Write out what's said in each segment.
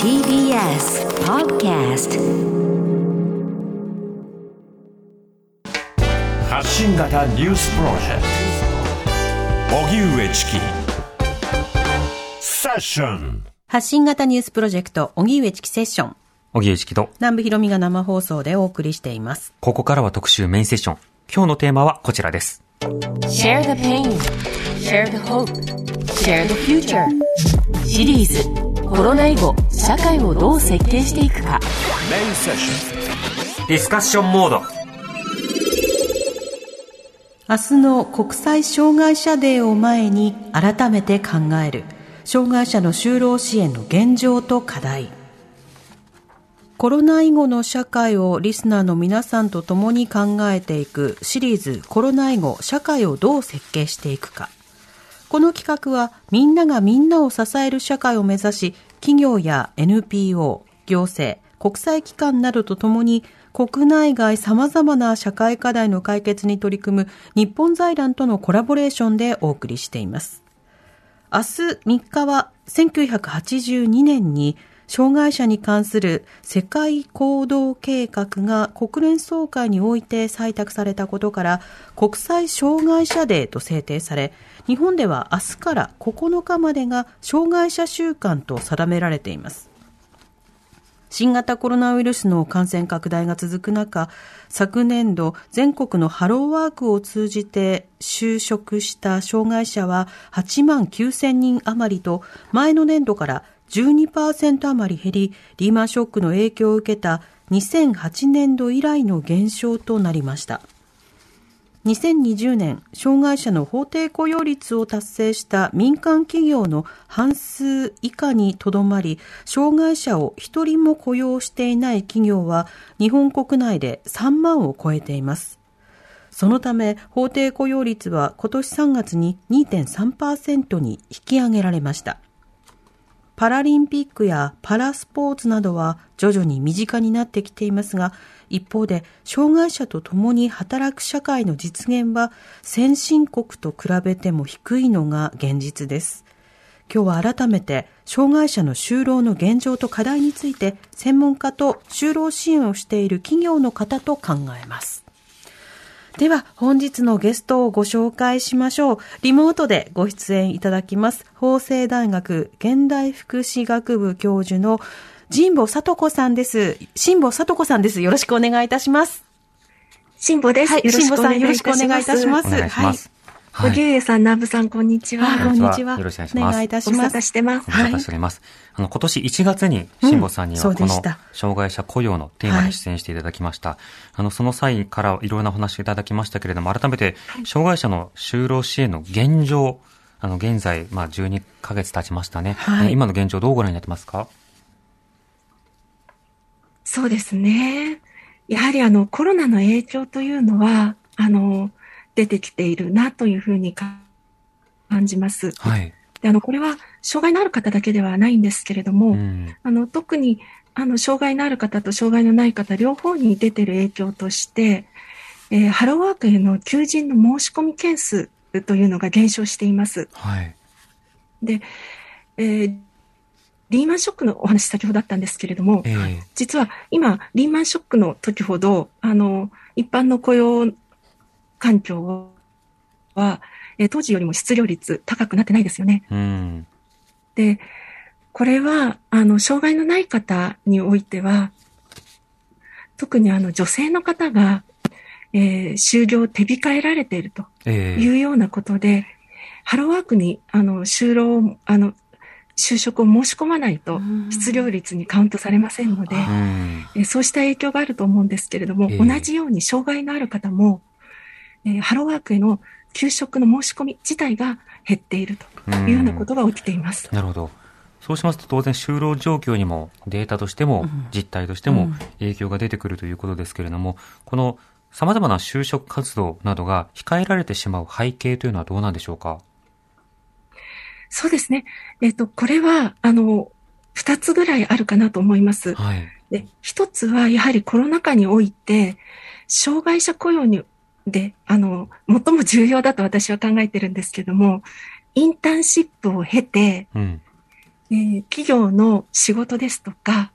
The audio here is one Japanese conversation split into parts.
TBS Podcast 発信型ニュースプロジェクト荻上チキセッション発信型ニュースプロジェクト、荻上チキセッション。荻上チキと、南部ひろみが生放送でお送りしています。ここからは特集メインセッション。今日のテーマはこちらです。Share the pain Share the hope. Share the future. シリーズコロナ以後社会をどう設計していくか。メインセッション。ディスカッションモード。明日の国際障害者デーを前に改めて考える。障害者の就労支援の現状と課題。コロナ以後の社会をリスナーの皆さんと共に考えていくシリーズコロナ以後社会をどう設計していくかこの企画はみんながみんなを支える社会を目指し企業や NPO、行政、国際機関などとともに国内外様々な社会課題の解決に取り組む日本財団とのコラボレーションでお送りしています。明日3日は1982年に障害者に関する世界行動計画が国連総会において採択されたことから国際障害者デーと制定され日本では明日から9日までが障害者週間と定められています。新型コロナウイルスの感染拡大が続く中、昨年度全国のハローワークを通じて就職した障害者は8万9000人余りと前の年度から12%余り減り、リーマンショックの影響を受けた2008年度以来の減少となりました。2020年、障害者の法定雇用率を達成した民間企業の半数以下にとどまり、障害者を一人も雇用していない企業は日本国内で3万を超えています。そのため、法定雇用率は今年3月に2.3%に引き上げられました。パラリンピックやパラスポーツなどは徐々に身近になってきていますが、一方で障害者と共に働く社会の実現は先進国と比べても低いのが現実です。今日は改めて障害者の就労の現状と課題について専門家と就労支援をしている企業の方と考えます。では、本日のゲストをご紹介しましょう。リモートでご出演いただきます。法政大学現代福祉学部教授の神保里子さんです。神保里子さんです。よろしくお願いいたします。辛坊です。はい、よろしくお願いい辛坊さんよろしくお願いいたします。お願いします。はい。荻上さん、南部さん、こんにちは。はい、こんにちは。よろしくお願いしますお願いいたしご無沙ます。汰してます。ご無沙汰しております。あの、今年1月に、辛坊さんにうんはこの障害者雇用のテーマに出演していただきました。あの、その際からいろいろなお話をいただきましたけれども、改めて、障害者の就労支援の現状、あの、現在、まあ、12ヶ月経ちましたね。はい今の現状どうご覧になってますか？そうですね。やはりあの、コロナの影響というのは、あの、出てきているなというふうにか感じます。はい。であの、これは、障害のある方だけではないんですけれども、うん。あの、特に、あの、障害のある方と障害のない方、両方に出てる影響として、えーハローワークへの求人の申し込み件数というのが減少しています。はい。で、えーリーマンショックのお話先ほどあったんですけれども、ええ実は今、リーマンショックの時ほど、あの、一般の雇用環境は、えー当時よりも失業率高くなってないですよね。うん。で、これは、あの、障害のない方においては、特にあの、女性の方が、えー就業を手控えられているとええいうようなことで、ハローワークに、あの、就労を、あの、就職を申し込まないと、失業率にカウントされませんので、うん。えーそうした影響があると思うんですけれども、ええ同じように障害のある方も、えーハローワークへの求職の申し込み自体が減っているというようなことが起きています。なるほど。そうしますと当然就労状況にもデータとしてもうん実態としてもうん影響が出てくるということですけれども、この様々な就職活動などが控えられてしまう背景というのはどうなんでしょうか？そうですね。えっ、と、これは、あの、二つぐらいあるかなと思います。はい。で、一つはやはりコロナ禍において、障害者雇用に、で、あの、最も重要だと私は考えてるんですけども、インターンシップを経て、うん。ええー企業の仕事ですとか、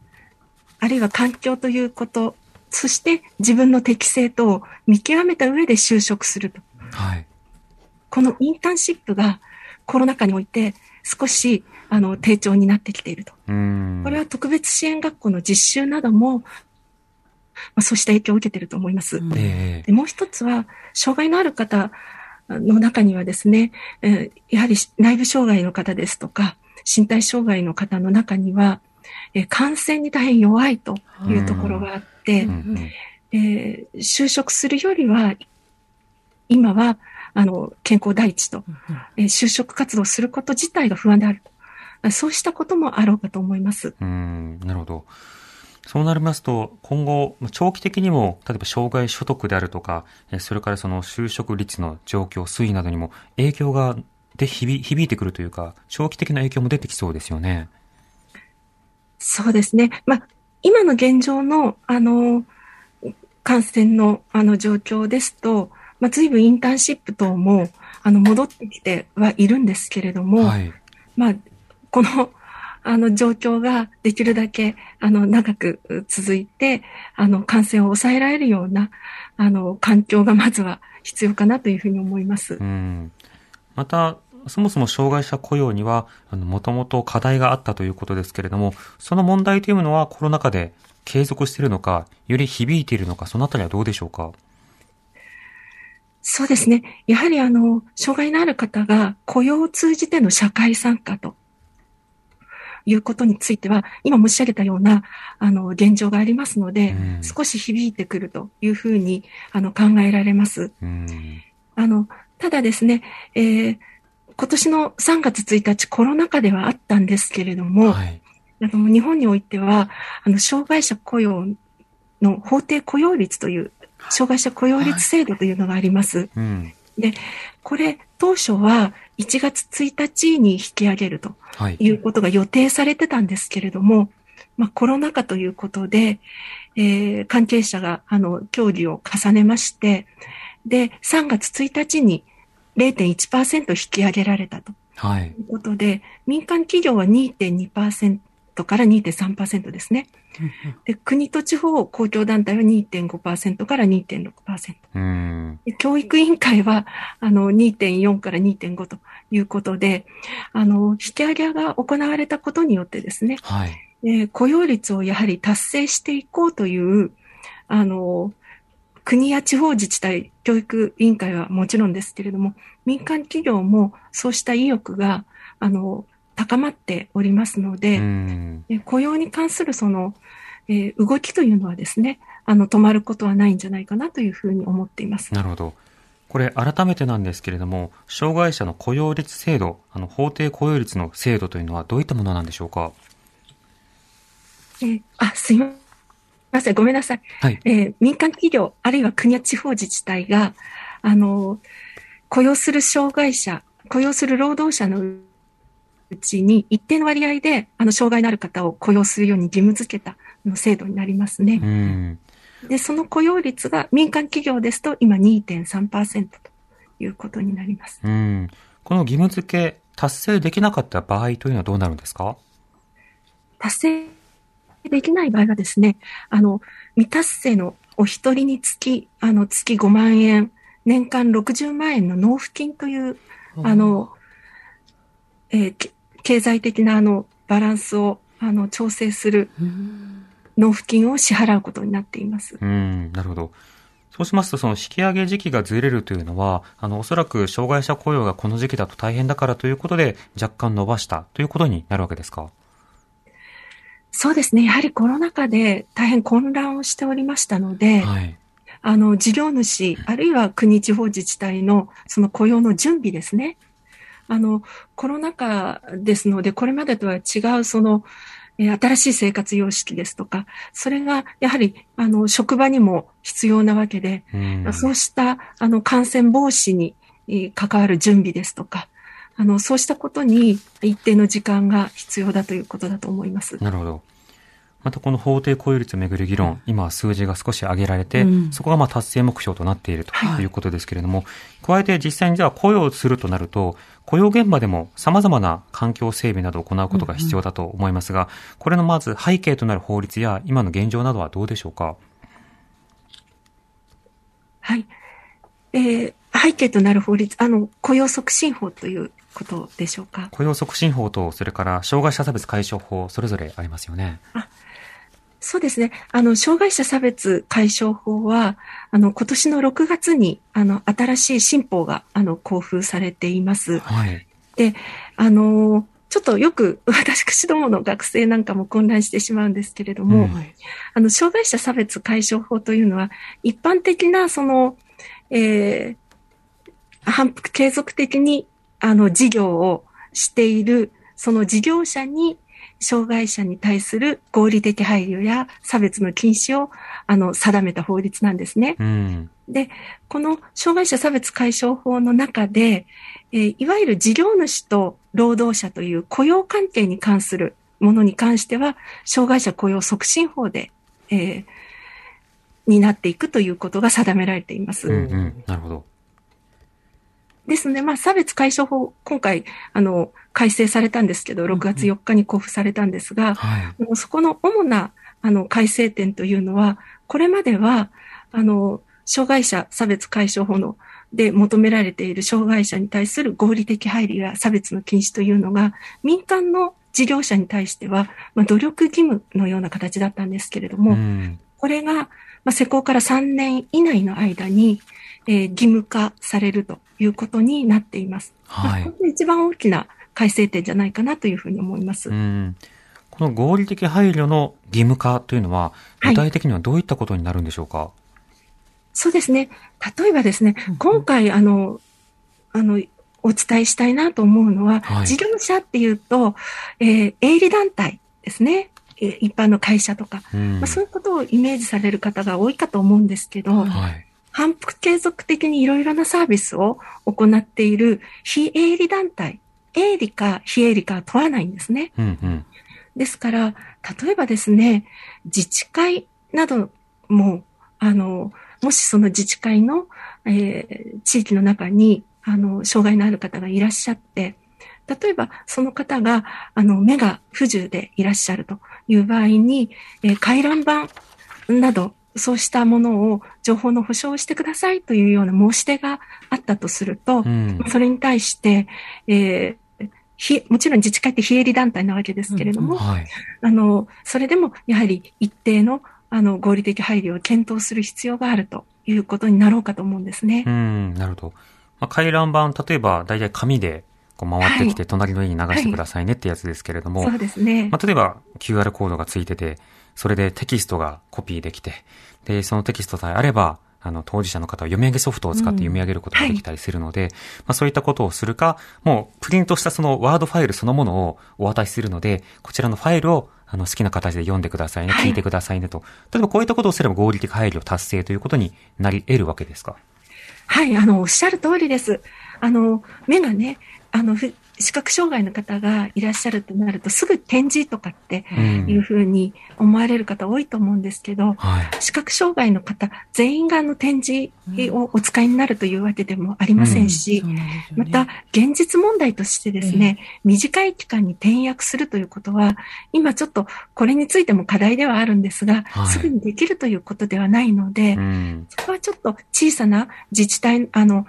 あるいは環境ということ、そして自分の適性とを見極めた上で就職すると。はい。このインターンシップがコロナ禍において少しあの低調になってきていると。これは特別支援学校の実習なども、まあ、そうした影響を受けていると思います。ええでもう一つは、障害のある方の中にはですね、えーやはり内部障害の方ですとか、身体障害の方の中には、えー感染に大変弱いというところがあって、えー就職するよりは、今は、あの、健康第一と、えー就職活動すること自体が不安であると。あそうしたこともあろうかと思います。うーん、なるほど。そうなりますと、今後、まあ長期的にも、例えば障害所得であるとか、えーそれからその就職率の状況、推移などにも影響がで響響いてくるというか、長期的な影響も出てきそうですよね。そうですね。まあ、今の現状の、あの、感染の、あの、状況ですと、まあ、随分インターンシップ等も、あの、戻ってきてはいるんですけれども、はい。まあ、この、あの、状況ができるだけ、あの、長くう続いて、あの、感染を抑えられるような、あの、環境がまずは必要かなというふうに思います。うん。また、そもそも障害者雇用には、もともと課題があったということですけれども、その問題というのはコロナ禍で継続しているのか、より響いているのか、そのあたりはどうでしょうか？そうですね。やはりあの、障害のある方が雇用を通じての社会参加ということについては、今申し上げたような、あの、現状がありますので、うん少し響いてくるというふうに、あの、考えられます。うん。あの、ただですね、えー今年の3月1日コロナ禍ではあったんですけれども、はい。あの日本においては、あの、障害者雇用の法定雇用率という、障害者雇用率制度というのがあります。うん。これ、当初は1月1日に引き上げるとはい。いうことが予定されてたんですけれども、まあ、コロナ禍ということで、えー関係者が、あの、協議を重ねまして、で、3月1日に0.1%引き上げられたとはい。いうことで、民間企業は2.2%から2.3%ですね。で、国と地方公共団体は2.5%から2.6%。うん。で教育委員会は、あの、2.4から2.5ということで、あの、引き上げが行われたことによってですね、はい。えー雇用率をやはり達成していこうという、あの、国や地方自治体、教育委員会はもちろんですけれども、民間企業もそうした意欲が、あの、高まっておりますので、う雇用に関するその、えー動きというのはですね、あの、止まることはないんじゃないかなというふうに思っています。なるほど。これ、改めてなんですけれども、障害者の雇用率制度、あの、法定雇用率の制度というのはどういったものなんでしょうか？えーあ、すいません。ごめんなさい。はい。えー民間企業、あるいは国や地方自治体が、あの、雇用する障害者、雇用する労働者のうちに一定の割合で、あの、障害のある方を雇用するように義務付けたあの制度になりますねう。ん。で、その雇用率が民間企業ですと今2.3%ということになります。うん。この義務付け、達成できなかった場合というのはどうなるんですか？達成できない場合はですね、あの、未達成のお一人につき、あの、月5万円、年間60万円の納付金という、あの、えーけ経済的なあの、バランスを、あの、調整する納付金を支払うことになっています。うん、なるほど。そうしますと、その引き上げ時期がずれるというのは、あの、おそらく障害者雇用がこの時期だと大変だからということで、若干伸ばしたということになるわけですか？そうですね。やはりコロナ禍で大変混乱をしておりましたので、はい。あの、事業主、あるいは国地方自治体のその雇用の準備ですね。あの、コロナ禍ですので、これまでとは違う、その、えー新しい生活様式ですとか、それがやはり、あの、職場にも必要なわけで、うん。そうした、あの、感染防止にえー関わる準備ですとか、あの、そうしたことに一定の時間が必要だということだと思います。なるほど。またこの法定雇用率をめぐる議論、今数字が少し上げられて、うんそこがまあ達成目標となっているということですけれども、加えて実際にじゃあ雇用するとなると、雇用現場でも様々な環境整備などを行うことが必要だと思いますが、これのまず背景となる法律や今の現状などはどうでしょうか？はい。えー背景となる法律、あの、雇用促進法ということでしょうか？雇用促進法と、それから障害者差別解消法、それぞれありますよね。そうですね。あの、障害者差別解消法は、あの、今年の6月に、あの、新しい新法が、あの、交付されています。はい。で、あの、ちょっとよく 私どもの学生なんかも混乱してしまうんですけれども、うんあの、障害者差別解消法というのは、一般的な、その、えー反復継続的に、あの、事業をしている、その事業者に、障害者に対する合理的配慮や差別の禁止を、あの、定めた法律なんですね。うん。で、この障害者差別解消法の中で、えーいわゆる事業主と労働者という雇用関係に関するものに関しては、障害者雇用促進法で、えーになっていくということが定められています。うんうん。なるほど。ですので、まあ、差別解消法、今回、あの、改正されたんですけど、6月4日に交付されたんですが、はい。もうそこの主な、あの、改正点というのは、これまでは、あの、障害者差別解消法の、で求められている障害者に対する合理的配慮や差別の禁止というのが、民間の事業者に対しては、まあ、努力義務のような形だったんですけれども、うん。これが、まあ、施行から3年以内の間に、えー義務化されるということになっています。はい一番大きな改正点じゃないかなというふうに思います。うん。この合理的配慮の義務化というのは、はい具体的にはどういったことになるんでしょうか、そうですね。例えばですね、今回、あの、あの、お伝えしたいなと思うのは、はい事業者っていうと、えー営利団体ですね。えー一般の会社とか、うんまあ、そういうことをイメージされる方が多いかと思うんですけど、はい。反復継続的にいろいろなサービスを行っている非営利団体、営利か非営利かは問わないんですね。うんうん。ですから、例えばですね、自治会なども、あの、もしその自治会の、えー地域の中に、あの、障害のある方がいらっしゃって、例えばその方が、あの、目が不自由でいらっしゃるという場合に、えー回覧板など、そうしたものを情報の保障をしてくださいというような申し出があったとすると、うん。それに対して、えーひもちろん自治会って非営利団体なわけですけれども、はい。あの、それでもやはり一定のあの合理的配慮を検討する必要があるということになろうかと思うんですねう。ん、なるほど。まあ、回覧板、例えば、大体紙でこう回ってきて、隣の家に流してくださいねってやつですけれども、そうですね。まあ、例えば QR コードがついてて、それでテキストがコピーできて、で、そのテキストさえあれば、あの、当事者の方は読み上げソフトを使って読み上げることができたりするので、まあそういったことをするか、もうプリントしたそのワードファイルそのものをお渡しするので、こちらのファイルをあの好きな形で読んでくださいね、はい聞いてくださいねと。例えばこういったことをすれば合理的配慮達成ということになり得るわけですか？はい、あの、おっしゃる通りです。あの、目がね、あの、ふ視覚障害の方がいらっしゃるとなると、すぐ展示とかってうん。いうふうに思われる方多いと思うんですけど、はい。視覚障害の方全員があの展示をお使いになるというわけでもありませんし、そうなんですよね。また、現実問題としてですね、短い期間に転訳するということは、今ちょっとこれについても課題ではあるんですが、はい。すぐにできるということではないので、うん。そこはちょっと小さな自治体、あの、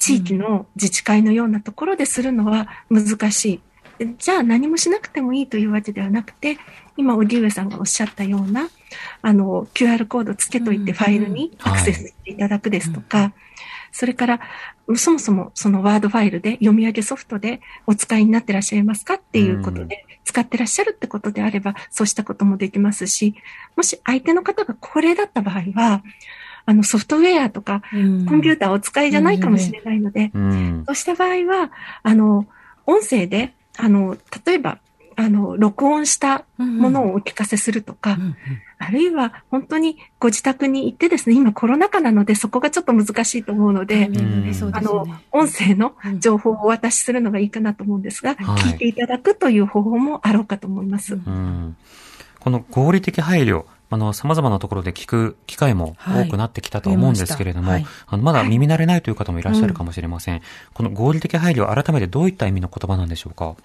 地域の自治会のようなところでするのは難しい。じゃあ何もしなくてもいいというわけではなくて、今、荻上さんがおっしゃったような、あの、QR コードつけといてうんファイルにアクセスしていただくですとか、それから、そもそもそのワードファイルで読み上げソフトでお使いになってらっしゃいますかっていうことで、使ってらっしゃるってことであれば、そうしたこともできますし、もし相手の方が高齢だった場合は、あのソフトウェアとかうん。コンピューターをお使いじゃないかもしれないので、うん。そうした場合は、あの、音声で、あの、例えば、あの、録音したものをお聞かせするとか、うんうん。あるいは本当にご自宅に行ってですね、今コロナ禍なのでそこがちょっと難しいと思うので、うん。あのね、音声のうん。情報をお渡しするのがいいかなと思うんですが、はい。聞いていただくという方法もあろうかと思います。うんうん。この合理的配慮、あの、様々なところで聞く機会も多くなってきたと思うんですけれども、はい。あのまだ耳慣れないという方もいらっしゃるかもしれません。この合理的配慮、改めてどういった意味の言葉なんでしょうか？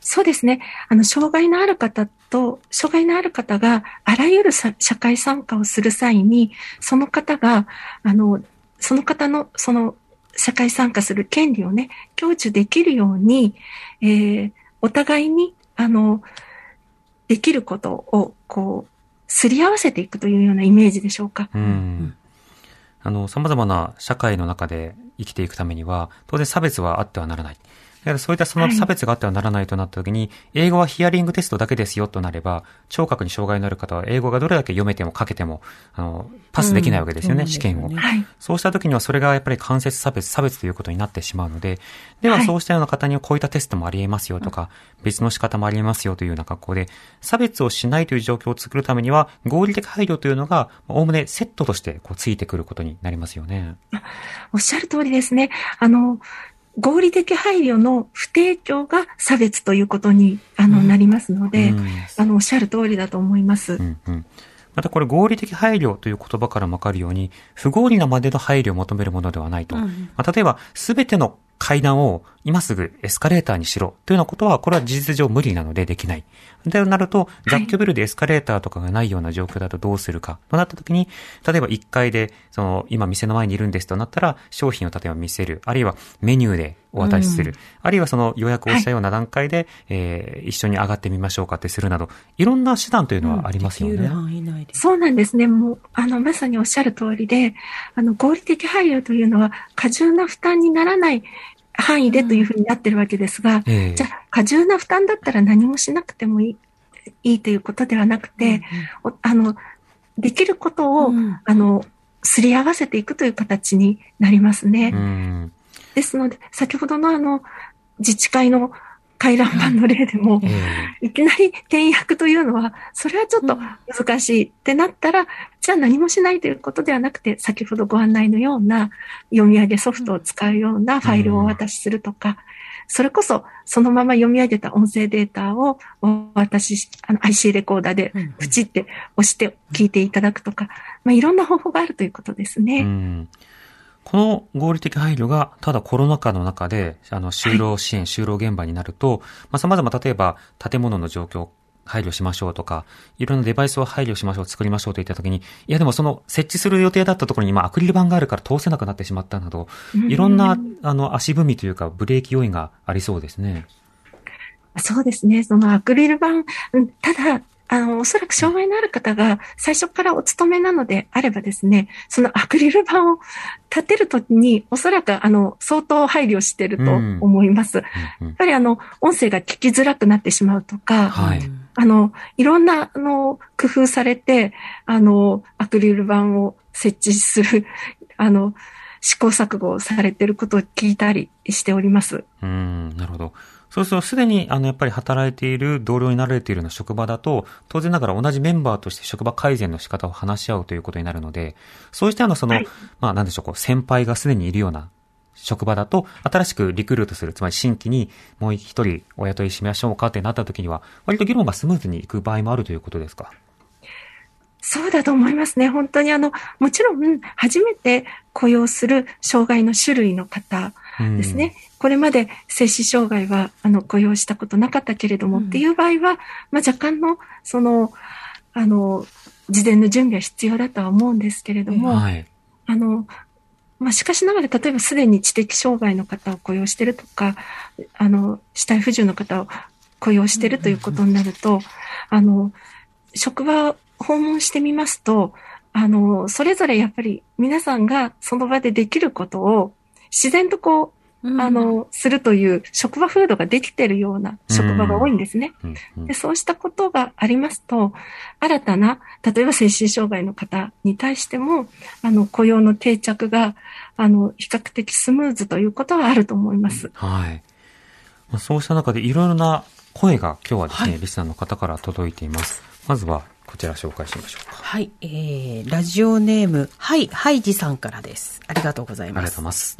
そうですね。あの、障害のある方と、障害のある方があらゆるさ社会参加をする際に、その方が、あの、その方の、その、社会参加する権利をね、享受できるように、えーお互いに、あの、できることを、こう、すり合わせていくというようなイメージでしょうか。うん。あの、様々な社会の中で生きていくためには、当然差別はあってはならない。だからそういったその差別があってはならないとなった時に、英語はヒアリングテストだけですよとなれば、聴覚に障害のある方は英語がどれだけ読めても書けても、あの、パスできないわけですよね、うん試験をそう。はい。そうした時にはそれがやっぱり間接差別、差別ということになってしまうので、でははいそうしたような方にはこういったテストもあり得ますよとか、別の仕方もあり得ますよというような格好で、差別をしないという状況を作るためには、合理的配慮というのが、おおむねセットとしてこうついてくることになりますよね。おっしゃる通りですね。あの、合理的配慮の不提供が差別ということに、あの、なりますので、うんあの、おっしゃる通りだと思います。うんうんまたこれ合理的配慮という言葉からもわかるように、不合理なまでの配慮を求めるものではないと。うんまあ、例えば、すべての階段を今すぐエスカレーターにしろというようなことは、これは事実上無理なのでできない。となると、雑居ビルでエスカレーターとかがないような状況だとどうするかとなったときに、例えば1階で、その、今店の前にいるんですとなったら、商品を例えば見せる。あるいはメニューでお渡しする。あるいはその予約をしたような段階で、えー一緒に上がってみましょうかってするなど、いろんな手段というのはありますよね。範囲内で。そうなんですね。もう、あの、まさにおっしゃる通りで、あの、合理的配慮というのは、過重な負担にならない範囲でというふうになってるわけですが、ええじゃあ、過重な負担だったら何もしなくてもいい、いいということではなくて、おあの、できることを、うんあの、すり合わせていくという形になりますね。うん。ですので、先ほどのあの、自治会の回覧板の例でも、ええいきなり転訳というのは、それはちょっと難しいってなったら、じゃあ何もしないということではなくて、先ほどご案内のような読み上げソフトを使うようなファイルをお渡しするとか、それこそそのまま読み上げた音声データをお渡しし、あの IC レコーダーでうんプチって押して聞いていただくとか、まあ、いろんな方法があるということですね。うんこの合理的配慮が、ただコロナ禍の中で、あの、就労支援、就労現場になると、まあ、様々、例えば、建物の状況を配慮しましょうとか、いろんなデバイスを配慮しましょう、作りましょうといったときに、いやでもその設置する予定だったところに今アクリル板があるから通せなくなってしまったなど、いろんな、あの、足踏みというか、ブレーキ要因がありそうですね。そうですね。そのアクリル板、うんただ、あの、おそらく障害のある方が最初からお勤めなのであればですね、そのアクリル板を立てるときに、おそらく、あの、相当配慮してると思います。やうんうんっぱりあの、音声が聞きづらくなってしまうとか、はい。あの、いろんな、あの、工夫されて、あの、アクリル板を設置する、あの、試行錯誤をされてることを聞いたりしております。うん、なるほど。そうすると、すでに、あの、やっぱり働いている同僚になられているような職場だと、当然ながら同じメンバーとして職場改善の仕方を話し合うということになるので、そうしたような、その、はいまあ、なんでしょう、こう、先輩がすでにいるような職場だと、新しくリクルートする、つまり新規にもう一人お雇いしましょうかってなった時には、割と議論がスムーズにいく場合もあるということですか？そうだと思いますね。本当にあの、もちろん、初めて雇用する障害の種類の方うんですね。。これまで精神障害は、あの、雇用したことなかったけれども、うん。っていう場合は、まあ、若干の、その、あの、事前の準備は必要だとは思うんですけれども、はい。あの、まあ、しかしながら、例えばすでに知的障害の方を雇用してるとか、あの、死体不自由の方を雇用してるということになると、あの、職場を訪問してみますと、あの、それぞれやっぱり皆さんがその場でできることを自然とこう、あの、するという職場風土ができているような職場が多いんですね。で、そうしたことがありますと、新たな、例えば精神障害の方に対しても、あの、雇用の定着が、あの、比較的スムーズということはあると思います。はい。まあそうした中でいろいろな声が今日はですね、はいリスナーの方から届いています。まずはこちら紹介しましょうか。はい、えー、ラジオネーム、はい、ハイジさんからです。ありがとうございありがます。とうございます。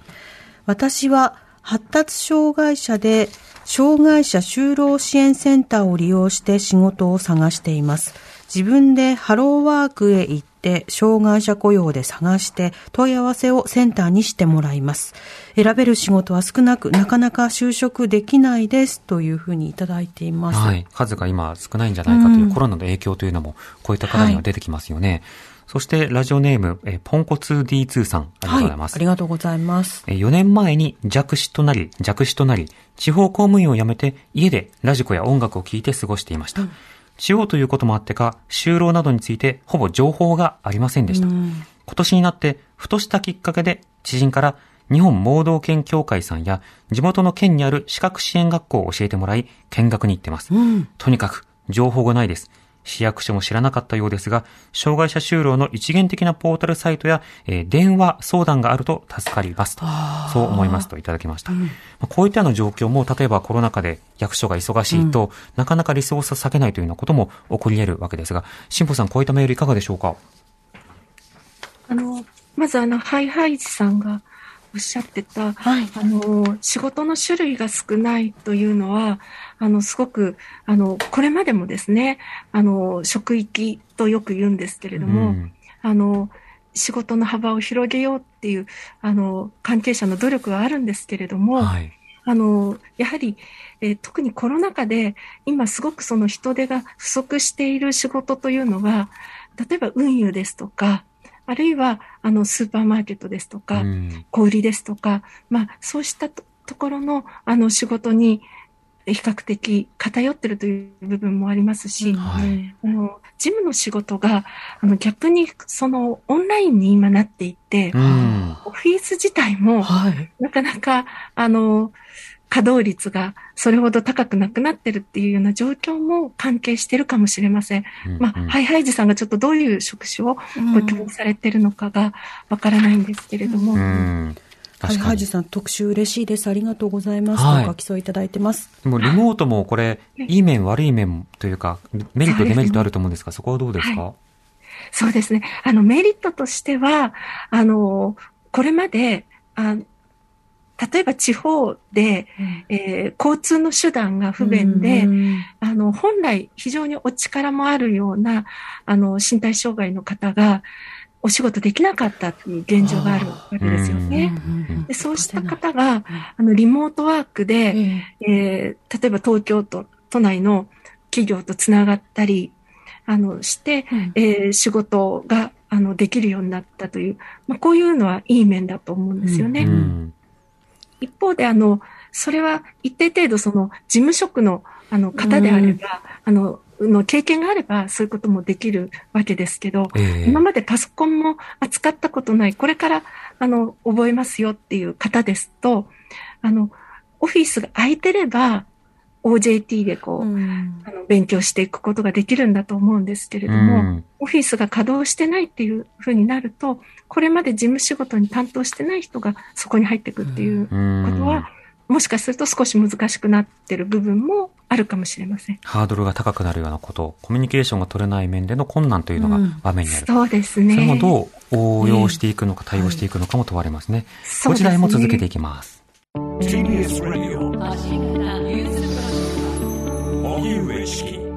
私は発達障害者で障害者就労支援センターを利用して仕事を探しています。自分でハローワークへ行って障害者雇用で探して問い合わせをセンターにしてもらいます。選べる仕事は少なくなかなか就職できないですというふうにいただいています。はい。数が今少ないんじゃないかというコロナの影響というのもこういった方には出てきますよね。はいそして、ラジオネーム、えポンコツ D2 さん、ありがとうございます。はい、ありがとうございます。え4年前に弱視となり、弱視となり、地方公務員を辞めて、家でラジコや音楽を聴いて過ごしていました。うん、地方ということもあってか、就労などについてほぼ情報がありませんでした。うん、今年になって、ふとしたきっかけで、知人から日本盲導犬協会さんや地元の県にある資格支援学校を教えてもらい見学に行ってます。うん、とにかく情報がないです。市役所も知らなかったようですが、障害者就労の一元的なポータルサイトや、えー、電話相談があると助かりますと、そう思いますといただきました。うん、こういったような状況も、例えばコロナ禍で役所が忙しいと、うん、なかなかリソースを避けないというようなことも起こり得るわけですが、辛坊さん、こういったメールいかがでしょうか？あの、まずあの、ハイハイジさんが、おっしゃってた、はい、あの、仕事の種類が少ないというのは、あの、すごく、あの、これまでもですね、あの、職域とよく言うんですけれども、うん、あの、仕事の幅を広げようっていう、あの、関係者の努力はあるんですけれども、はい、あの、やはり、えー、特にコロナ禍で、今すごくその人手が不足している仕事というのが、例えば運輸ですとか、あるいは、あの、スーパーマーケットですとか、小売りですとか、まあ、そうしたところの、あの、仕事に、比較的偏ってるという部分もありますし、はい、あの事務の仕事があの逆にそのオンラインに今なっていて、うん、オフィス自体も、はい、なかなかあの稼働率がそれほど高くなくなってるっていうような状況も関係してるかもしれません。うんうん、まあ、ハイハイジさんがちょっとどういう職種をご興味されてるのかがわからないんですけれども。うん、ハイハイジさん特集嬉しいです。ありがとうございます。はい、ご起訴いただいてます。でもリモートもこれ、いい面悪い面というか、メリット、デメリットあると思うんですが、そこはどうですか、はい、そうですね。あの、メリットとしては、あの、これまで、あ例えば地方で、うん、えー、交通の手段が不便で、うん、あの、本来非常にお力もあるような、あの、身体障害の方が、お仕事できなかったっていう現状があるわけですよね。でそうした方が、あの、リモートワークで、えー、例えば東京都、都内の企業とつながったり、あの、して、えー、仕事が、あの、できるようになったという、まあ、こういうのはいい面だと思うんですよね。うん一方で、あの、それは一定程度その事務職のあの方であれば、あの、の経験があればそういうこともできるわけですけど、えー、今までパソコンも扱ったことない、これからあの覚えますよっていう方ですと、あの、オフィスが空いてれば、OJT でこう、うん、あの勉強していくことができるんだと思うんですけれども、うん、オフィスが稼働してないっていうふうになると、これまで事務仕事に担当してない人がそこに入っていくっていうことは、うん、もしかすると少し難しくなってる部分もあるかもしれません。ハードルが高くなるようなこと、コミュニケーションが取れない面での困難というのが場面にある。そうですね。それもどう応用していくのか、対応していくのかも問われますね。はい、ご時代も続けていきます。Radio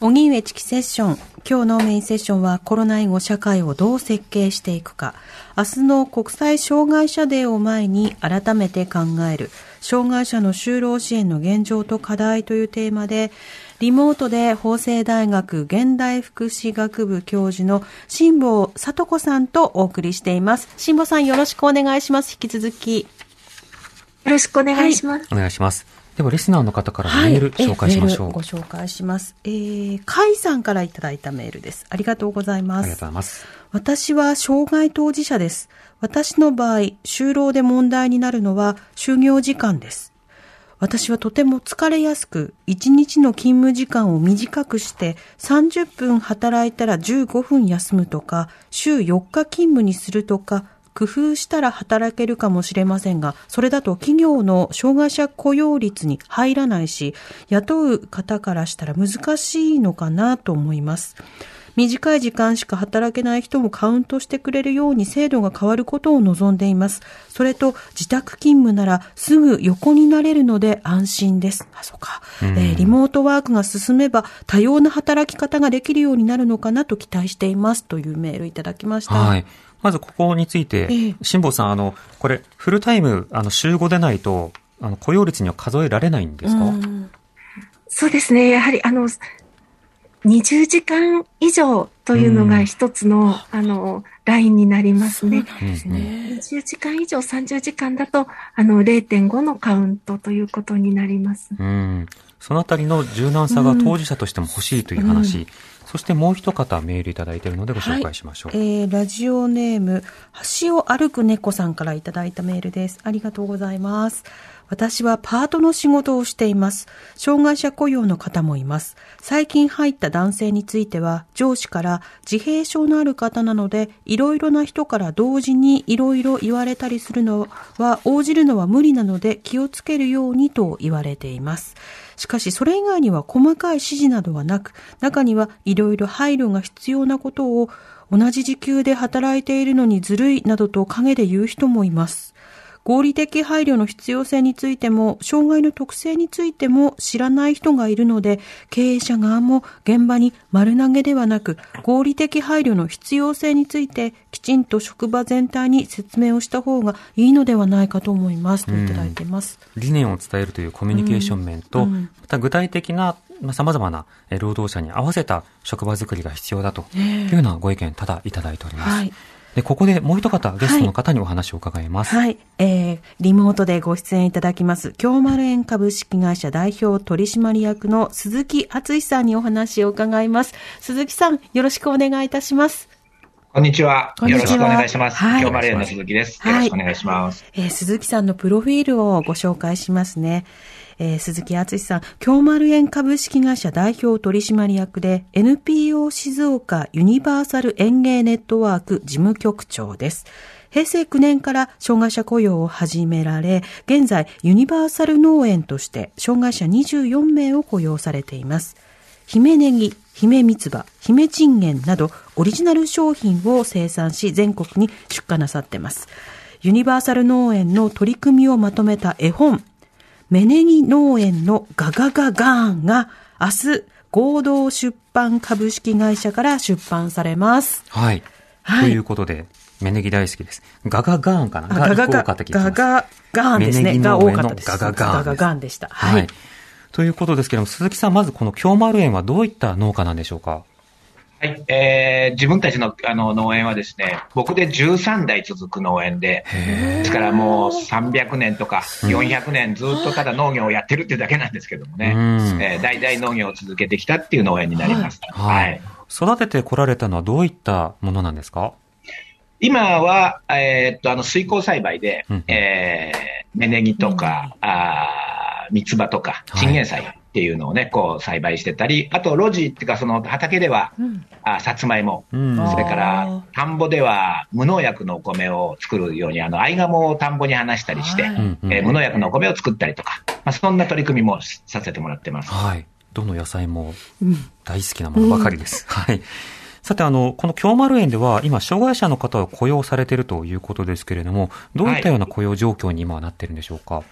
荻上チキセッション。今日のメインセッションはコロナ以後社会をどう設計していくか。明日の国際障害者デーを前に改めて考える。障害者の就労支援の現状と課題というテーマで、リモートで法政大学現代福祉学部教授の辛坊聡子さんとお送りしています。辛坊さんよろしくお願いします。引き続き。よろしくお願いします。はい、お願いします。では、リスナーの方からメール、紹介しましょう。ご紹介します。えー、カイさんからいただいたメールです。ありがとうございます。ありがとうございます。私は障害当事者です。私の場合、就労で問題になるのは就業時間です。私はとても疲れやすく、1日の勤務時間を短くして30分働いたら15分休むとか、週4日勤務にするとか、工夫したら働けるかもしれませんが、それだと企業の障害者雇用率に入らないし、雇う方からしたら難しいのかなと思います。短い時間しか働けない人もカウントしてくれるように制度が変わることを望んでいます。それと、自宅勤務ならすぐ横になれるので安心です。あ、そうか。えーリモートワークが進めば多様な働き方ができるようになるのかなと期待していますというメールいただきました。はい。まずここについてええ、辛坊さん、あの、これ、フルタイム、あの、週5でないと、あの、雇用率には数えられないんですか？うんそうですね。やはり、あの、20時間以上というのが一つの、あの、ラインになりますね。うんうん20時間以上30時間だと、あの、0.5のカウントということになります。うん。そのあたりの柔軟さが当事者としても欲しいという話。そしてもう一方メールいただいているのでご紹介しましょう。えーラジオネーム、橋を歩く猫さんからいただいたメールです。ありがとうございます。私はパートの仕事をしています。障害者雇用の方もいます。最近入った男性については、上司から自閉症のある方なので、いろいろな人から同時にいろいろ言われたりするのは、応じるのは無理なので気をつけるようにと言われています。しかし、それ以外には細かい指示などはなく、中にはいろいろ配慮が必要なことを同じ時給で働いているのにずるいなどと陰で言う人もいます。合理的配慮の必要性についても、障害の特性についても知らない人がいるので、経営者側も現場に丸投げではなく、合理的配慮の必要性について、きちんと職場全体に説明をした方がいいのではないかと思います。といただいています。理念を伝えるというコミュニケーション面と、うんうんまた具体的な、まあ、様々なえー労働者に合わせた職場づくりが必要だというようなご意見、ただいただいております。はい。で、ここでもう一方、ゲストの方にお話を伺います。はい。えー、リモートでご出演いただきます、京丸園株式会社代表取締役の鈴木敦さんにお話を伺います。鈴木さん、よろしくお願いいたします。こんにちは。こんにちはよろしくお願いします。はい今日マレーの鈴木です。はいよろしくお願いします。えー鈴木さんのプロフィールをご紹介しますね。えー鈴木敦さん、京丸園株式会社代表取締役で NPO 静岡ユニバーサル園芸ネットワーク事務局長です。平成9年から障害者雇用を始められ、現在ユニバーサル農園として障害者24名を雇用されています。姫ネギ、姫三つ葉、姫チンゲンなどオリジナル商品を生産し全国に出荷なさってます。ユニバーサル農園の取り組みをまとめた絵本、メネギ農園のガガガガーンが明日合同出版株式会社から出版されます。はい。はいということで、芽ネギ大好きです。ガガガーンかな？あガガガ。ガガガーンですね。メネギが多かったです。ガガガーンガガガーンでした。は。はいい。ということですけども、鈴木さん、まずこの京丸園はどういった農家なんでしょうか？はい。えー、自分たちのあの農園はですね、僕で13代続く農園で、ですからもう300年とか400年ずっとただ農業をやってるっていうだけなんですけどもね、うん。えー代々農業を続けてきたっていう農園になります。はい。育ててこられたのはどういったものなんですか？今は、えーっと、あの、水耕栽培で、うんえー、芽ネギとか、あー三つ葉とか、はい。チンゲン菜っていうのをね、こう栽培してたり、あと路地っていうか、その畑では、うんあさつまいも、うん。それから、田んぼでは無農薬のお米を作るように、あの、アイガモを田んぼに放したりして、はいうんうんえー無農薬のお米を作ったりとか、まあ、そんな取り組みもしさせてもらってます。はい。どの野菜もうん大好きなものばかりです。はい。さて、あの、この京丸園では、今、障害者の方を雇用されているということですけれども、どういったような雇用状況に今はなっているんでしょうか、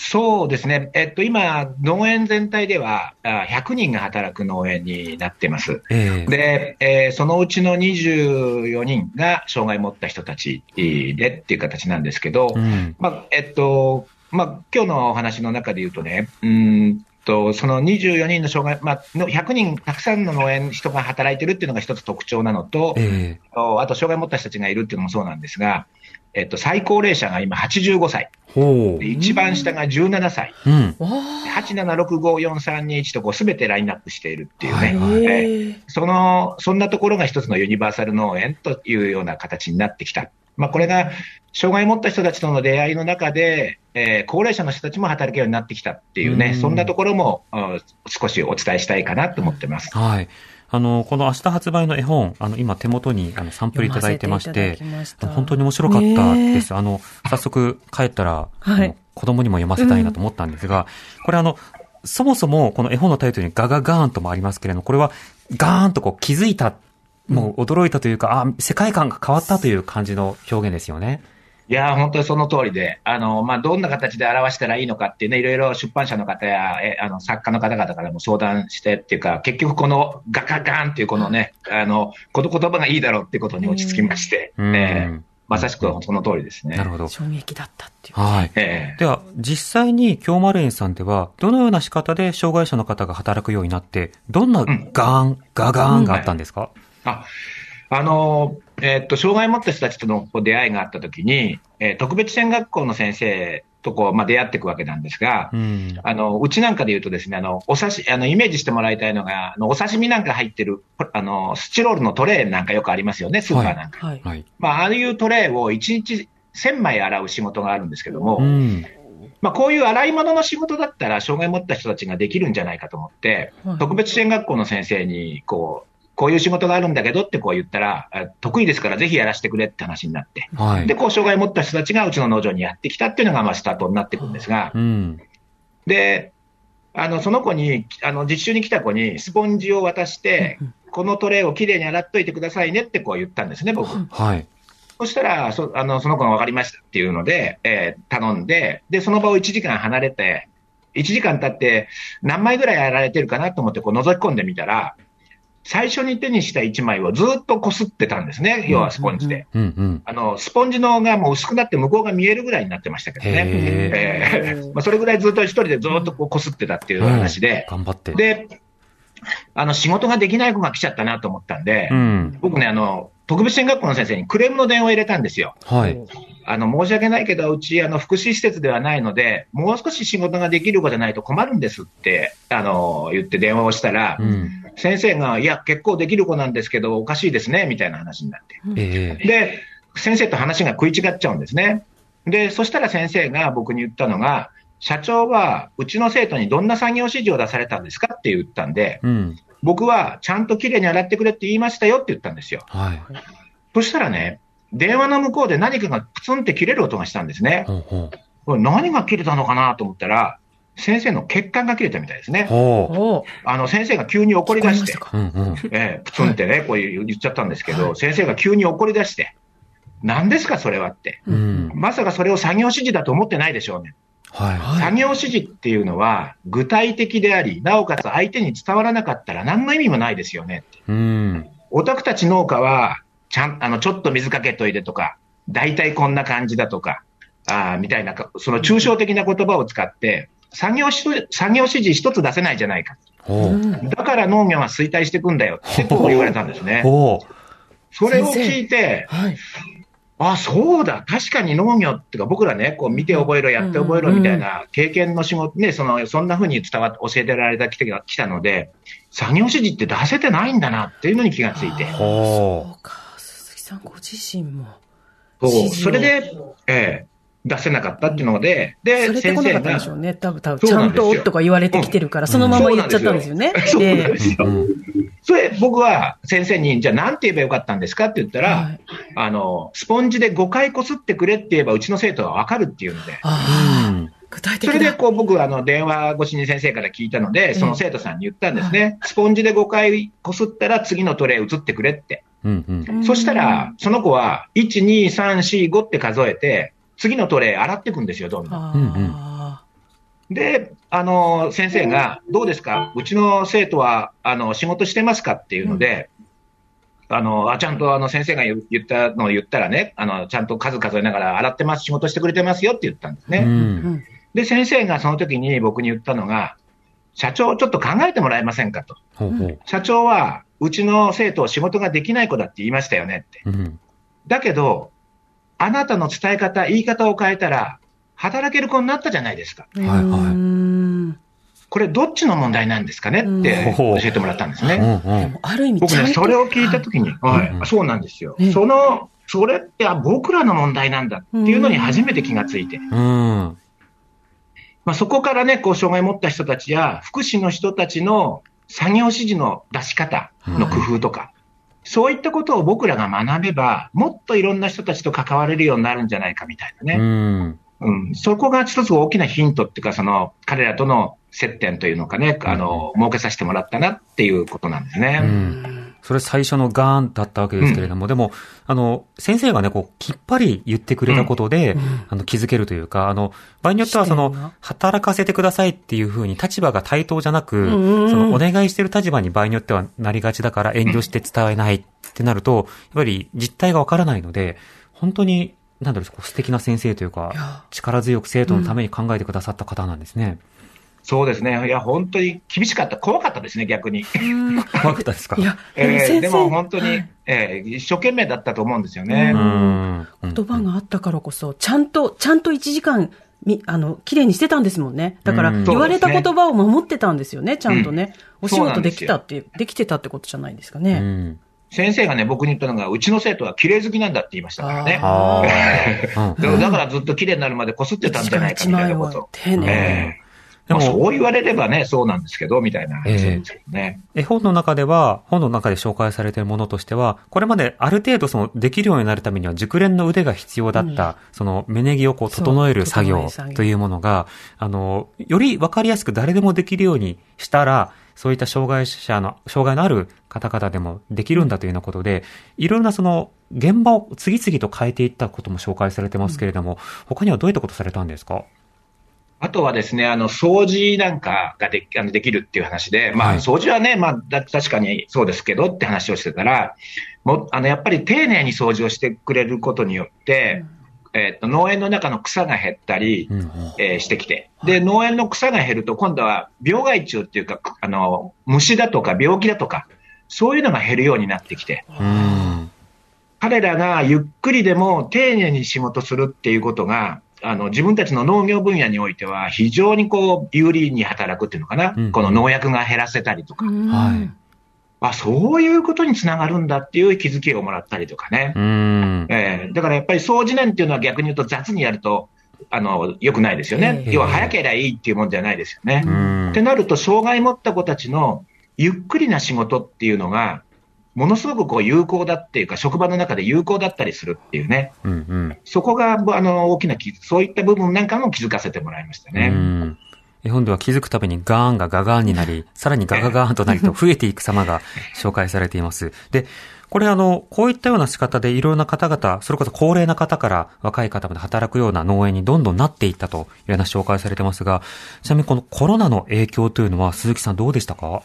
そうですね。えっと、今、農園全体では、あ100人が働く農園になってます。ええで、えーそのうちの24人が障害を持った人たちでっていう形なんですけど、うん。まあ、えっと、まあ、今日のお話の中で言うとね、うーんと、その24人の障害、まあ、の100人、たくさんの農園、人が働いてるっていうのが一つ特徴なのと、ええあと、障害を持った人たちがいるっていうのもそうなんですが、えっと、最高齢者が今85歳。一番下が17歳、うん。わ87654321とこう全てラインナップしているっていうね、はいはいえーーその、そんなところが一つのユニバーサル農園というような形になってきた。まあ、これが、障害を持った人たちとの出会いの中で、えー高齢者の人たちも働けるようになってきたっていうね、うんそんなところも、うん少しお伝えしたいかなと思ってます。はい。あの、この明日発売の絵本、あの、今手元にあのサンプルいただいてましてした、本当に面白かったです。ねあの、早速帰ったら、はい子供にも読ませたいなと思ったんですが、これあの、そもそもこの絵本のタイトルにガガガーンともありますけれども、これはガーンとこう気づいた、もう驚いたというか、あ、世界観が変わったという感じの表現ですよね。いやー、本当にその通りで、あの、まあ、どんな形で表したらいいのかっていうね、いろいろ出版社の方や、え、あの、作家の方々からも相談してっていうか、結局このガガガーンっていうこのね、あの、この言葉がいいだろうっていうことに落ち着きまして、うんえーまさしくその通りですね。なるほど。衝撃だったっていう。はい。えーでは、実際に京丸園さんでは、どのような仕方で障害者の方が働くようになって、どんなガーン、ガガーンがあったんですか、あ、あの、えーっと、障害を持った人たちとのこう出会いがあったときに、えー特別支援学校の先生とこう、まあ、出会っていくわけなんですが、うん。あの、うちなんかで言うとですね、あの、お刺し、あの、イメージしてもらいたいのが、あの、お刺身なんか入ってる、あの、スチロールのトレーなんかよくありますよね、スーパーなんか。はい。はい。まあ、ああいうトレーを1日1000枚洗う仕事があるんですけども、うん。まあ、こういう洗い物の仕事だったら、障害を持った人たちができるんじゃないかと思って、はい特別支援学校の先生に、こう、こういう仕事があるんだけどってこう言ったら、あ得意ですからぜひやらせてくれって話になって、はい。で、こう、障害を持った人たちがうちの農場にやってきたっていうのが、まあ、スタートになっていくんですが、うん。で、あの、その子に、あの、実習に来た子にスポンジを渡して、このトレーをきれいに洗っといてくださいねってこう言ったんですね、僕。はい。そしたら、そあのその子が分かりましたっていうので、えー頼んで、で、その場を1時間離れて、1時間経って、何枚ぐらいやられてるかなと思ってこう覗き込んでみたら、最初に手にした1枚をずっとこすってたんですね、要はスポンジで。うんうん。あの、スポンジのがもう薄くなって向こうが見えるぐらいになってましたけどね。へえーまあ、それぐらいずっと一人でずっとこうこすってたっていう話で、頑張って。で、あの、仕事ができない子が来ちゃったなと思ったんで、うん。僕ね、あの、特別支援学校の先生にクレームの電話を入れたんですよ。はい。あの、申し訳ないけど、うち、あの、福祉施設ではないので、もう少し仕事ができる子じゃないと困るんですって、あの、言って電話をしたら、うん。先生が、いや、結構できる子なんですけど、おかしいですね、みたいな話になって。ええで、先生と話が食い違っちゃうんですね。で、そしたら先生が僕に言ったのが、社長は、うちの生徒にどんな作業指示を出されたんですかって言ったんで、うん。僕はちゃんときれいに洗ってくれって言いましたよって言ったんですよ。はい。そしたらね、電話の向こうで何かがプツンって切れる音がしたんですね。ほうほう。これ何が切れたのかなと思ったら、先生の血管が切れたみたいですね。あの、先生が急に怒り出して、えうんうん。ええプツンってね、こう言っちゃったんですけど、先生が急に怒り出して、何ですか、それはって。うん。まさかそれを作業指示だと思ってないでしょうね。は作業指示っていうのは、具体的であり、なおかつ相手に伝わらなかったら何の意味もないですよね。い。うん。お宅たち農家は、ちゃん、あの、ちょっと水かけといてとか、大体こんな感じだとか、あーみたいなか、その抽象的な言葉を使って、作業し、作業指示一つ出せないじゃないか。だから農業が衰退していくんだよってこう言われたんですね。それを聞いて、はい。あ、そうだ、確かに農業っていうか、僕らね、こう見て覚えろ、やって覚えろみたいな経験の仕事、ね、その、そんな風に伝わって、教えてられた、きてきたので、作業指示って出せてないんだなっていうのに気がついて、ほそうか、鈴木さんご自身も。そう。それで、ええ出せなかったっていうので、で、先生がで、しょうね。多分、多分、ちゃそうなんですよんととか言われてきてるから、そのまま言っちゃったんですよね。そうなんええですよ。それ、僕は先生に、じゃあなんて言えばよかったんですかって言ったら、はいあの、スポンジで5回こすってくれって言えば、うちの生徒はわかるっていうので、それでな。こう僕、あの、電話越しに先生から聞いたので、その生徒さんに言ったんですね。スポンジで5回こすったら次のトレイ移ってくれって。うんうん。そしたら、その子は、1、2、3、4、5って数えて、次のトレイ洗っていくんですよ、どんどん。あで、あの、先生が、どうですか？うちの生徒は、あの、仕事してますかっていうので、あの、あ、ちゃんとあの、先生が言言ったのを言ったらね、あの、ちゃんと数数えながら洗ってます、仕事してくれてますよって言ったんですね。う。んん。で、先生がその時に僕に言ったのが、社長、ちょっと考えてもらえませんかと。ほうほう。社長は、うちの生徒、仕事ができない子だって言いましたよねって。うん。だけど、あなたの伝え方、言い方を変えたら、働ける子になったじゃないですか。はいはいうんこれ、どっちの問題なんですかねって教えてもらったんですうね。んうん。でもある意味僕ね、それを聞いたときに、はいうんそうなんですよね。その、それってあ僕らの問題なんだっていうのに初めて気がついて。うん。まあ、そこからね、こう、障害を持った人たちや、福祉の人たちの作業指示の出し方の工夫とか、そういったことを僕らが学べば、もっといろんな人たちと関われるようになるんじゃないかみたいなうね。ん。うん、そこが一つ大きなヒントっていうか、その、彼らとの接点というのかね、あの、設けさせてもらったなっていうことなんですね。うんそれ最初のガーンだったわけですけれども、うん、でも、あの、先生がね、こう、きっぱり言ってくれたことで、うん、あの、気づけるというか、あの、場合によってはその、働かせてくださいっていうふうに立場が対等じゃなく、うん、その、お願いしてる立場に場合によってはなりがちだから遠慮して伝えないってなると、やっぱり実態がわからないので、本当に、なんだろう、素敵な先生というか、力強く生徒のために考えてくださった方なんですね。そうですね。いや、本当に厳しかった。怖かったですね、逆に。怖かったですか？いや、えー、でも本当に、えー、一生懸命だったと思うんですよね。言葉があったからこそ、ちゃんと、ちゃんと1時間、み、あの、綺麗にしてたんですもんね。だから、言われた言葉を守ってたんですよね、ちゃんとね。うん、お仕事できたって、できてたってことじゃないですかね。うん先生がね、僕に言ったのが、うちの生徒は綺麗好きなんだって言いましたからね。だからずっと綺麗になるまでこすってたんじゃないかみたいなこと。丁寧、えーでも、そう言われればね、そうなんですけど、みたいな話ですけどね、えー。本の中では、本の中で紹介されているものとしては、これまである程度その、できるようになるためには熟練の腕が必要だった、うん、その、芽ネギをこう、整える作業というものが、あの、よりわかりやすく誰でもできるようにしたら、そういった障害者の、障害のある方々でもできるんだというようなことで、いろんなその、現場を次々と変えていったことも紹介されてますけれども、うん、他にはどういったことされたんですか？あとはですね、あの、掃除なんかがであのできるっていう話で、まあ、掃除はね、まあ、確かにそうですけどって話をしてたら、もあの、やっぱり丁寧に掃除をしてくれることによって、うん、えっ、ー、と、農園の中の草が減ったり、うん、えー、してきて、で、農園の草が減ると、今度は病害虫っていうか、あの、虫だとか病気だとか、そういうのが減るようになってきて、うん、彼らがゆっくりでも丁寧に仕事するっていうことが、あの自分たちの農業分野においては、非常にこう有利に働くっていうのかな、うん、この農薬が減らせたりとか、はい、あそういうことにつながるんだっていう気づきをもらったりとかね、えー、だからやっぱり掃除なんていうのは逆に言うと、雑にやると、あのよくないですよね、要は早ければいいっていうもんじゃないですよね。ってなると、障害持った子たちのゆっくりな仕事っていうのが、ものすごくこう有効だっていうか、職場の中で有効だったりするっていうね、うんうん、そこがあの大きなそういった部分なんかも気づかせてもらいましたね。うん絵本では気づくたびにガーンがガガーンになり、さらにガガガーンとなりと増えていく様が 紹介されています。で、これあの、こういったような仕方でいろんな方々、それこそ高齢な方から若い方まで働くような農園にどんどんなっていったというような紹介されてますが、ちなみにこのコロナの影響というのは鈴木さんどうでしたか？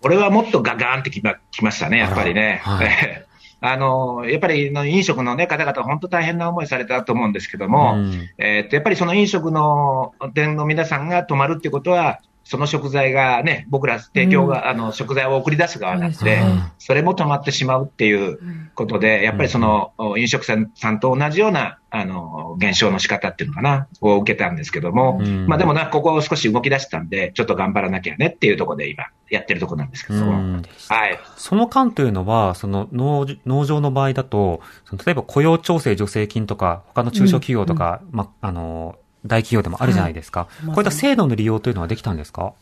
これはもっとガガーンってきまきましたね、やっぱりね。はい、あのやっぱり飲食の、ね、方々、本当大変な思いされたと思うんですけども、うん、えー、とやっぱりその飲食の店の皆さんが泊まるっていうことは、その食材がね、僕ら提供が、うん、あの、食材を送り出す側なんで、それも止まってしまうっていうことで、やっぱりその、飲食店さんと同じような、あの、減少の仕方っていうのかな、を受けたんですけども、うん、まあでもな、ここを少し動き出したんで、ちょっと頑張らなきゃねっていうところで今、やってるところなんですけど。も、はい。その間というのは、その農、農場の場合だと、その例えば雇用調整助成金とか、他の中小企業とか、ま、あの、大企業でもあるじゃないですか。はい、こういった制度の利用というのはできたんですか？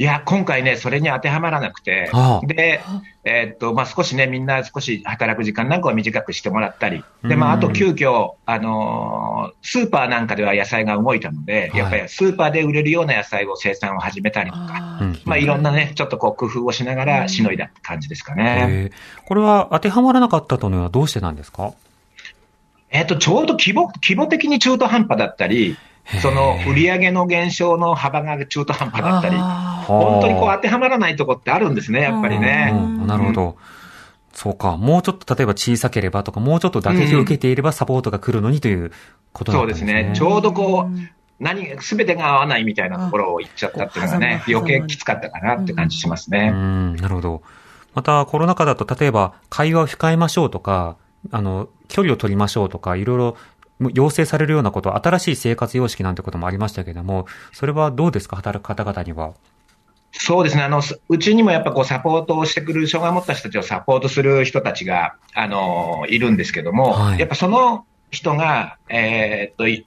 いや、今回ね、それに当てはまらなくて、ああ。で、えー、っと、まあ、少しね、みんな少し働く時間なんかを短くしてもらったり、で、まあ、あと急遽、あのー、スーパーなんかでは野菜が動いたので、やっぱりスーパーで売れるような野菜を生産を始めたりとか、まあ、いろんなね、ちょっとこう工夫をしながらしのいだって感じですかね。これは当てはまらなかったというのはどうしてなんですか？えっと、ちょうど規模、規模的に中途半端だったり、その売上の減少の幅が中途半端だったり、本当にこう当てはまらないとこってあるんですね、やっぱりね。なるほど。そうか。もうちょっと例えば小さければとか、もうちょっと打撃を受けていればサポートが来るのにということなんですね。そうですね。ちょうどこう、何、すべてが合わないみたいなところを言っちゃったっていうのがね、余計きつかったかなって感じしますね。うん、なるほど。またコロナ禍だと例えば会話を控えましょうとか、あの、距離を取りましょうとか、いろいろ要請されるようなこと、新しい生活様式なんてこともありましたけれども、それはどうですか、働く方々には。そうですね。あの、うちにもやっぱこうサポートをしてくる障害を持った人たちをサポートする人たちが、あの、いるんですけども、はい、やっぱその人が、えー、っと、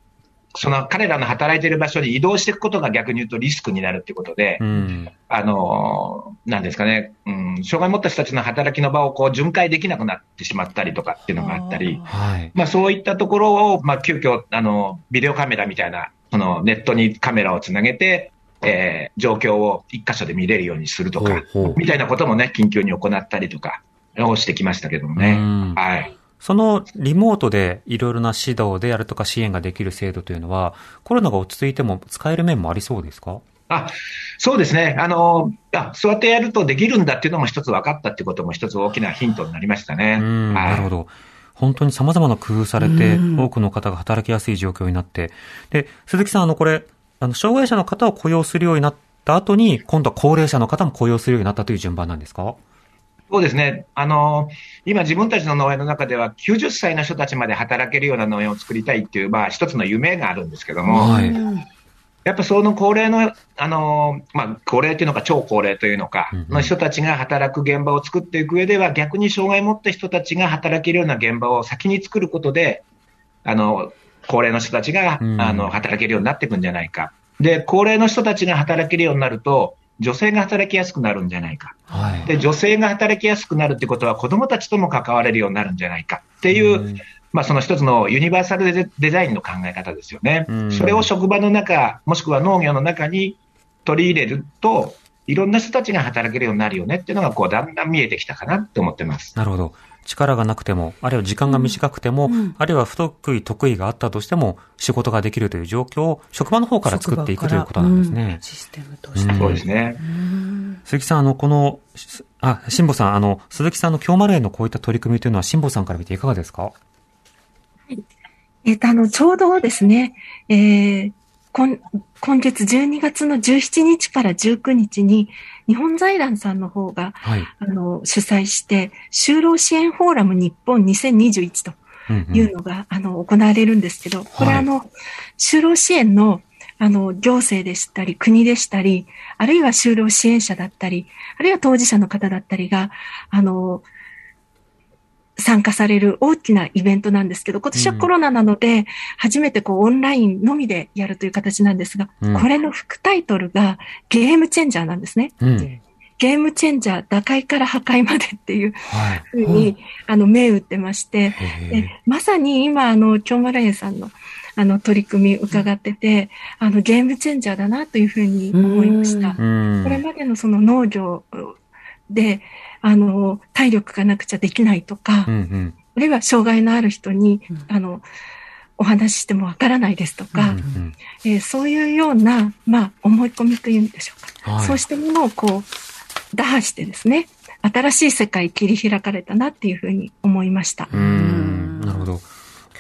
その彼らの働いている場所に移動していくことが逆に言うとリスクになるっていうことで、うん、あの、なんですかね、うん、障害を持った人たちの働きの場をこう巡回できなくなってしまったりとかっていうのがあったり、はい、まあそういったところを、まあ急遽、あの、ビデオカメラみたいな、そのネットにカメラをつなげて、えー状況を一箇所で見れるようにするとか、ほうほう。みたいなこともね、緊急に行ったりとか、をしてきましたけどもね。うん。はい。そのリモートでいろいろな指導であるとか支援ができる制度というのは、コロナが落ち着いても使える面もありそうですか？あそうですね。あのあ、そうやってやるとできるんだっていうのも一つ分かったっていうことも一つ大きなヒントになりましたね。なるほど。本当に様々な工夫されて、うん。多くの方が働きやすい状況になって、で、鈴木さん、あの、これ、あの、障害者の方を雇用するようになった後に、今度は高齢者の方も雇用するようになったという順番なんですか？そうですね。あの、今自分たちの農園の中では90歳の人たちまで働けるような農園を作りたいっていう、まあ一つの夢があるんですけども、はい。やっぱその高齢の、あの、まあ高齢というのか超高齢というのかの人たちが働く現場を作っていく上では逆に障害を持った人たちが働けるような現場を先に作ることで、あの、高齢の人たちが、うんあの、働けるようになっていくんじゃないか。で、高齢の人たちが働けるようになると、女性が働きやすくなるんじゃないか。はい。で、女性が働きやすくなるってことは、子供たちとも関われるようになるんじゃないかっていう、うんまあ、その一つのユニバーサルデデザインの考え方ですよね。うんそれを職場の中、もしくは農業の中に取り入れると、いろんな人たちが働けるようになるよねっていうのが、こう、だんだん見えてきたかなって思ってます。なるほど。力がなくても、あるいは時間が短くても、うん。あるいは不得意、得意があったとしても、仕事ができるという状況を職場の方から作っていくということなんですね。システムとして。うん。そうですね。鈴木さん、あの、この、しあ、辛坊さん、あの、鈴木さんの京丸園のこういった取り組みというのは、辛坊さんから見ていかがですか？えっ、と、あの、ちょうどですね、えー今今月12月の17日から19日に、日本財団さんの方が、はい。あの、主催して、就労支援フォーラム日本2021とうんうんいうのが、あの、行われるんですけど、これはいあの、就労支援の、あの、行政でしたり、国でしたり、あるいは就労支援者だったり、あるいは当事者の方だったりが、あの、参加される大きなイベントなんですけど、今年はコロナなので、初めてこうオンラインのみでやるという形なんですが、うんこれの副タイトルがゲームチェンジャーなんですね。うん。ゲームチェンジャー、打開から破壊までっていうはい。ふうに、あの、銘打ってまして、まさに今、あの、京丸園さんの、あの、取り組み伺ってて、あの、ゲームチェンジャーだなというふうに思いました。これまでのその農業で、あの、体力がなくちゃできないとか、うんうん。あるいは障害のある人にうん、あの、お話ししてもわからないですとか、うんうんえーそういうような、まあ、思い込みというんでしょうか。はいそうしたものをこう、打破してですね、新しい世界切り開かれたなっていうふうに思いました。うーんなるほど。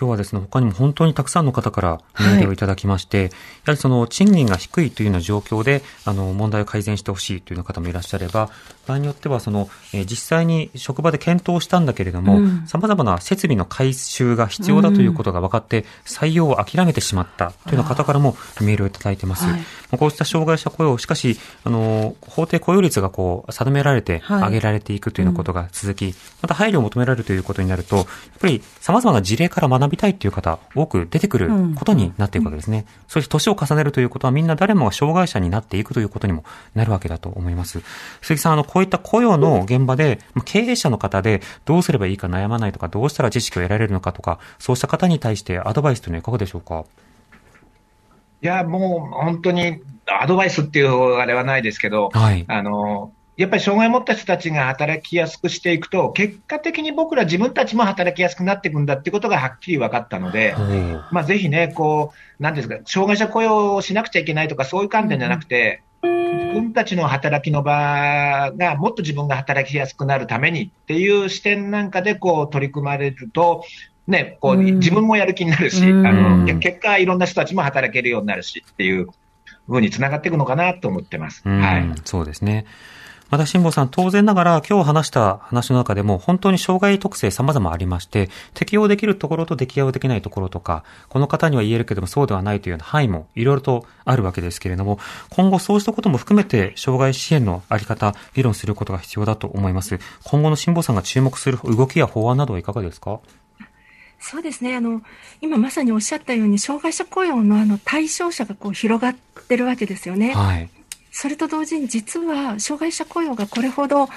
今日はですね、他にも本当にたくさんの方からメールをいただきまして、やはりその賃金が低いというような状況で、あの、問題を改善してほしいというような方もいらっしゃれば、場合によってはその、えー実際に職場で検討したんだけれども、うん。様々な設備の改修が必要だということが分かって、採用を諦めてしまったというような方からもメールをいただいてます。はい。まあこうした障害者雇用、しかし、あの、法定雇用率がこう、定められて、はい。上げられていくというようなことが続き、また配慮を求められるということになると、やっぱり様々な事例から学びたいという方、多く出てくることになっていくわけですね。そして年を重ねるということは、みんな誰もが障害者になっていくということにもなるわけだと思います。鈴木さん、あの、こういった雇用の現場で、まあ経営者の方で、どうすればいいか悩まないとか、どうしたら知識を得られるのかとか、そうした方に対してアドバイスというのはいかがでしょうか？いや、もう本当にアドバイスっていうあれはないですけど、はい。あの、やっぱり障害を持った人たちが働きやすくしていくと、結果的に僕ら自分たちも働きやすくなっていくんだってことがはっきり分かったので、まあ、ぜひね、こう、なんですか、障害者雇用をしなくちゃいけないとか、そういう観点じゃなくて、自分たちの働きの場がもっと自分が働きやすくなるためにっていう視点なんかでこう取り組まれると、ね、こううん。自分もやる気になるし、うん。あのけ結果、いろんな人たちも働けるようになるしっていうふうにつながっていくのかなと思ってます。うん。はい。そうですね。また、辛坊さん、当然ながら、今日話した話の中でも、本当に障害特性様々ありまして、適用できるところと適用できないところとか、この方には言えるけども、そうではないというような範囲もいろいろとあるわけですけれども、今後そうしたことも含めて、障害支援のあり方、議論することが必要だと思います。今後の辛坊さんが注目する動きや法案などはいかがですか？そうですね。あの、今まさにおっしゃったように、障害者雇用のあの対象者がこう広がってるわけですよね。はい。それと同時に実は障害者雇用がこれほど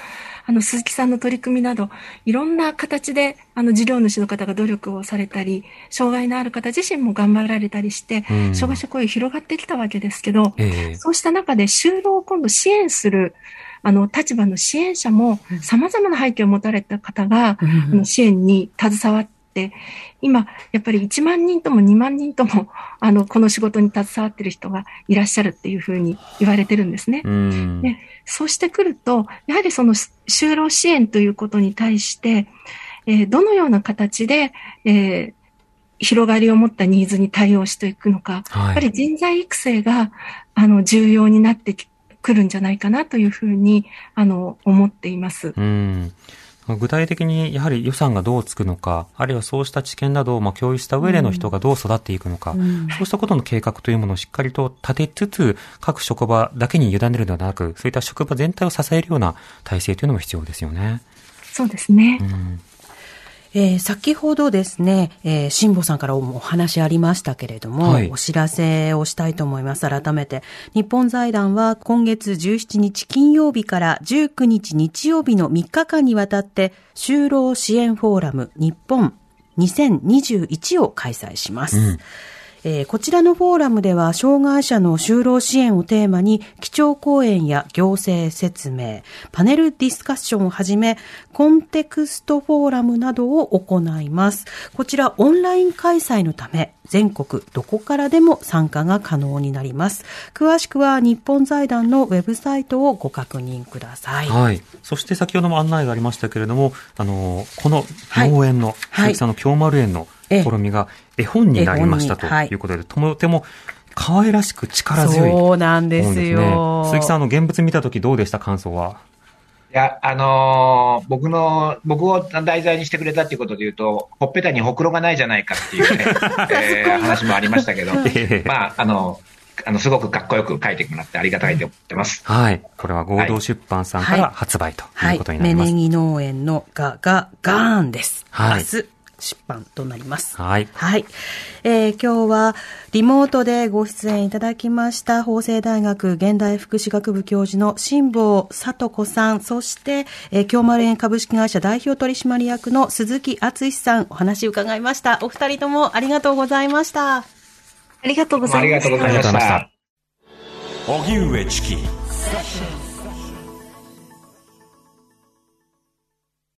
あの、鈴木さんの取り組みなど、いろんな形で、あの、事業主の方が努力をされたり、障害のある方自身も頑張られたりして、うん。障害者雇用広がってきたわけですけど、ええ。そうした中で就労を今度支援する、あの、立場の支援者も、様々な背景を持たれた方が、あの支援に携わって、今、やっぱり1万人とも2万人とも、あの、この仕事に携わっている人がいらっしゃるっていうふうに言われてるんですね。うん。でそうしてくると、やはりその就労支援ということに対して、えーどのような形で、えー広がりを持ったニーズに対応していくのか、はいやっぱり人材育成が、あの、重要になってきくるんじゃないかなというふうに、あの、思っています。うん。具体的にやはり予算がどうつくのか、あるいはそうした知見などをまあ共有した上での人がどう育っていくのか、うんそうしたことの計画というものをしっかりと立てつつ、各職場だけに委ねるのではなく、そういった職場全体を支えるような体制というのも必要ですよね。そうですね。うん。えー先ほどですね、えー、辛坊さんからもお話ありましたけれども、はいお知らせをしたいと思います。改めて。日本財団は今月17日金曜日から19日日曜日の3日間にわたって、就労支援フォーラム日本2021を開催します。うんえーこちらのフォーラムでは、障害者の就労支援をテーマに、基調講演や行政説明、パネルディスカッションをはじめ、コンテクストフォーラムなどを行います。こちら、オンライン開催のため、全国どこからでも参加が可能になります。詳しくは、日本財団のウェブサイトをご確認ください。はい。そして先ほども案内がありましたけれども、あの、この農園の、はい鈴木さんの京丸園のええ試みが絵本になりましたといいうことで、とても可愛らしく力強い本そうなんでですすよ。ね。鈴木さん、あの、現物見たときどうでした感想は？いや、あのー僕の、僕を題材にしてくれたっていうことで言うと、ほっぺたにほくろがないじゃないかっていうね、えー話もありましたけど、ええまあ、あの、あの、すごくかっこよく書いてもらってありがたいと思ってます。はい。これは合同出版さんから発売とはいいうこと。になります。芽ネギ農園のガがガーンです。はい明日出版となります。はい。はい。えー今日はリモートでご出演いただきました法政大学現代福祉学部教授の辛坊聡子さん、そして、えー京丸園株式会社代表取締役の鈴木敦さん、お話伺いました。お二人ともありがとうございました。ありがとうございましたありがとうございました。荻上チキ